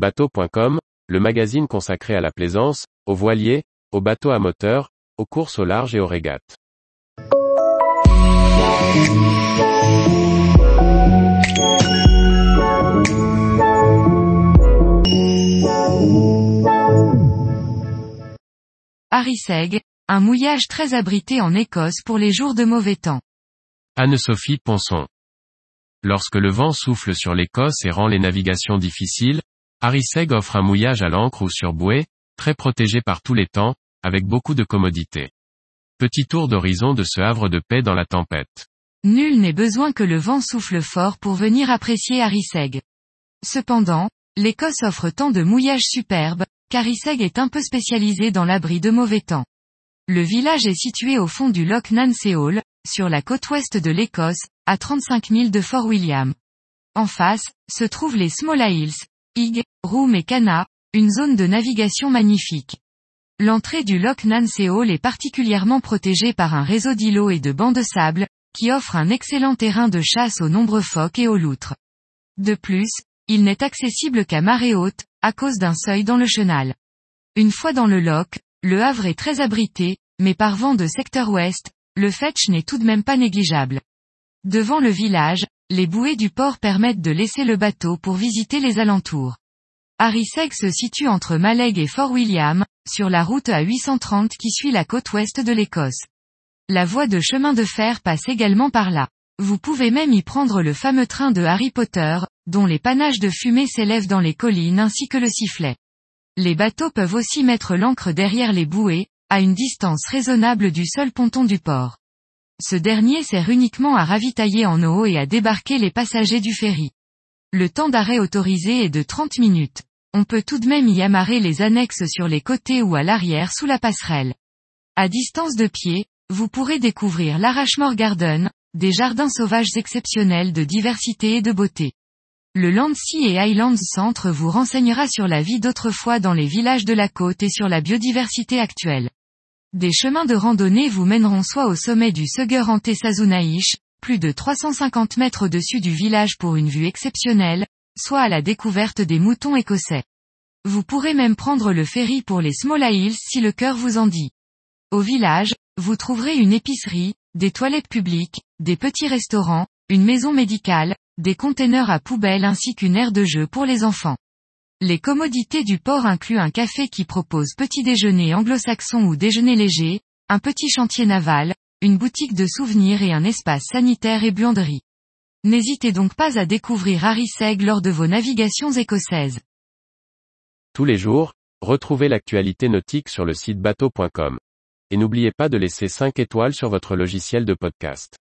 Bateau.com, le magazine consacré à la plaisance, aux voiliers, aux bateaux à moteur, aux courses au large et aux régates. Hariseg, un mouillage très abrité en Écosse pour les jours de mauvais temps. Anne-Sophie Ponson. Lorsque le vent souffle sur l'Écosse et rend les navigations difficiles, Hariseg offre un mouillage à l'ancre ou sur bouée, très protégé par tous les temps, avec beaucoup de commodité. Petit tour d'horizon de ce havre de paix dans la tempête. Nul n'est besoin que le vent souffle fort pour venir apprécier Hariseg. Cependant, l'Écosse offre tant de mouillages superbes, qu'Hariseg est un peu spécialisé dans l'abri de mauvais temps. Le village est situé au fond du loch Nanseol, sur la côte ouest de l'Écosse, à 35 milles de Fort William. En face, se trouvent les Small Isles, Ig, Room et Cana, une zone de navigation magnifique. L'entrée du loch Nanseol est particulièrement protégée par un réseau d'îlots et de bancs de sable, qui offre un excellent terrain de chasse aux nombreux phoques et aux loutres. De plus, il n'est accessible qu'à marée haute, à cause d'un seuil dans le chenal. Une fois dans le loch, le havre est très abrité, mais par vent de secteur ouest, le fetch n'est tout de même pas négligeable. Devant le village, les bouées du port permettent de laisser le bateau pour visiter les alentours. Hariseg se situe entre Maleg et Fort William, sur la route à 830 qui suit la côte ouest de l'Écosse. La voie de chemin de fer passe également par là. Vous pouvez même y prendre le fameux train de Harry Potter, dont les panaches de fumée s'élèvent dans les collines ainsi que le sifflet. Les bateaux peuvent aussi mettre l'ancre derrière les bouées, à une distance raisonnable du seul ponton du port. Ce dernier sert uniquement à ravitailler en eau et à débarquer les passagers du ferry. Le temps d'arrêt autorisé est de 30 minutes. On peut tout de même y amarrer les annexes sur les côtés ou à l'arrière sous la passerelle. À distance de pied, vous pourrez découvrir l'Arachmore Garden, des jardins sauvages exceptionnels de diversité et de beauté. Le Landsea et Highlands Centre vous renseignera sur la vie d'autrefois dans les villages de la côte et sur la biodiversité actuelle. Des chemins de randonnée vous mèneront soit au sommet du Sugur Ante Sazunaïch, plus de 350 mètres au-dessus du village pour une vue exceptionnelle, soit à la découverte des moutons écossais. Vous pourrez même prendre le ferry pour les Small Isles si le cœur vous en dit. Au village, vous trouverez une épicerie, des toilettes publiques, des petits restaurants, une maison médicale, des containers à poubelles ainsi qu'une aire de jeu pour les enfants. Les commodités du port incluent un café qui propose petit déjeuner anglo-saxon ou déjeuner léger, un petit chantier naval, une boutique de souvenirs et un espace sanitaire et buanderie. N'hésitez donc pas à découvrir Hariseg lors de vos navigations écossaises. Tous les jours, retrouvez l'actualité nautique sur le site bateau.com. Et n'oubliez pas de laisser 5 étoiles sur votre logiciel de podcast.